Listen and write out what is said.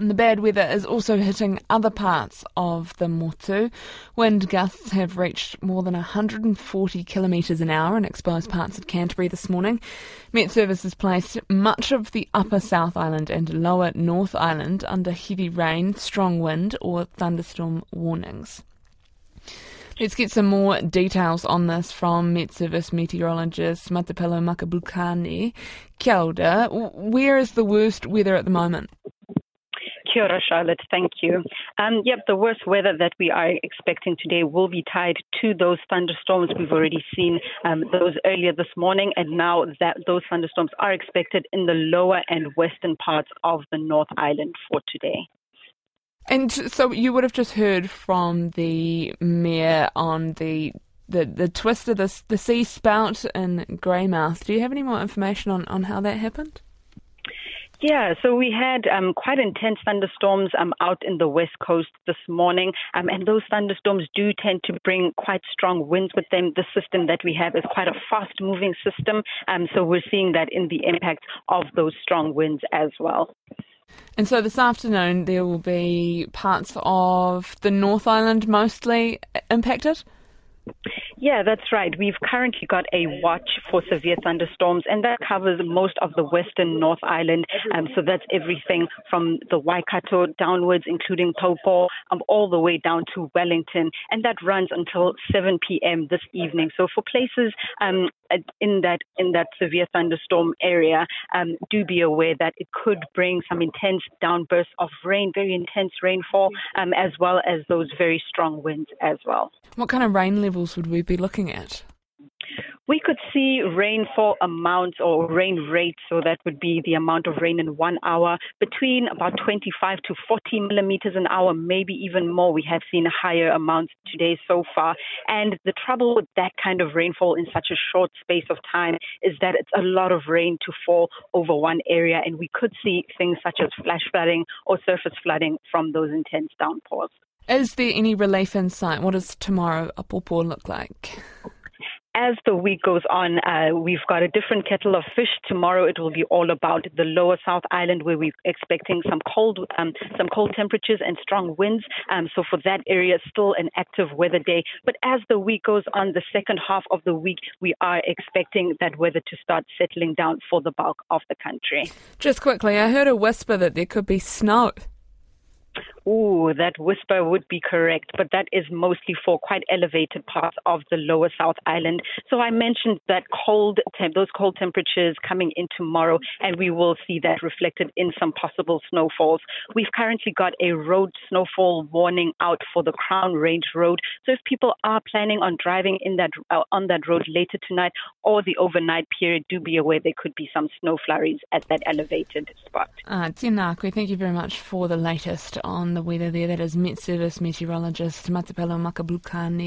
And the bad weather is also hitting other parts of the Motu. Wind gusts have reached more than 140 kilometres an hour in exposed parts of Canterbury this morning. Met Service has placed much of the upper South Island and lower North Island under heavy rain, strong wind, or thunderstorm warnings. Let's get some more details on this from Met Service meteorologist Mmathapelo Makgabutlane. Kia ora. Where is the worst weather at the moment? Kia ora, Charlotte. Thank you. Um, yep, the worst weather that we are expecting today will be tied to those thunderstorms we've already seen um, those earlier this morning, and now that those thunderstorms are expected in the lower and western parts of the North Island for today. And so you would have just heard from the mayor on the the, the twist of the, the sea spout in Greymouth. Do you have any more information on, on how that happened? Yeah, so we had um, quite intense thunderstorms um, out in the west coast this morning, um, and those thunderstorms do tend to bring quite strong winds with them. The system that we have is quite a fast moving system, um, so we're seeing that in the impact of those strong winds as well. And so this afternoon there will be parts of the North Island mostly impacted? Yeah, that's right. We've currently got a watch for severe thunderstorms, and that covers most of the western North Island. Um, so that's everything from the Waikato downwards, including Taupo, um, all the way down to Wellington, and that runs until 7 p.m. this evening. So for places um, in that in that severe thunderstorm area, um, do be aware that it could bring some intense downbursts of rain, very intense rainfall, um, as well as those very strong winds as well. What kind of rain levels would we be looking at? We could see rainfall amounts or rain rates, so that would be the amount of rain in one hour, between about 25 to 40 millimeters an hour, maybe even more. We have seen higher amounts today so far. And the trouble with that kind of rainfall in such a short space of time is that it's a lot of rain to fall over one area, and we could see things such as flash flooding or surface flooding from those intense downpours. Is there any relief in sight? What does tomorrow Apopo look like? As the week goes on, uh, we've got a different kettle of fish. Tomorrow it will be all about the lower South Island, where we're expecting some cold, um, some cold temperatures and strong winds. Um, so for that area, still an active weather day. But as the week goes on, the second half of the week, we are expecting that weather to start settling down for the bulk of the country. Just quickly, I heard a whisper that there could be snow. Ooh, that whisper would be correct, but that is mostly for quite elevated parts of the lower South Island. So I mentioned that cold, temp- those cold temperatures coming in tomorrow, and we will see that reflected in some possible snowfalls. We've currently got a road snowfall warning out for the Crown Range Road. So if people are planning on driving in that uh, on that road later tonight or the overnight period, do be aware there could be some snow flurries at that elevated spot. Uh, thank you very much for the latest on the weather there. That is Met Service meteorologist Mmathapelo Makgabutlane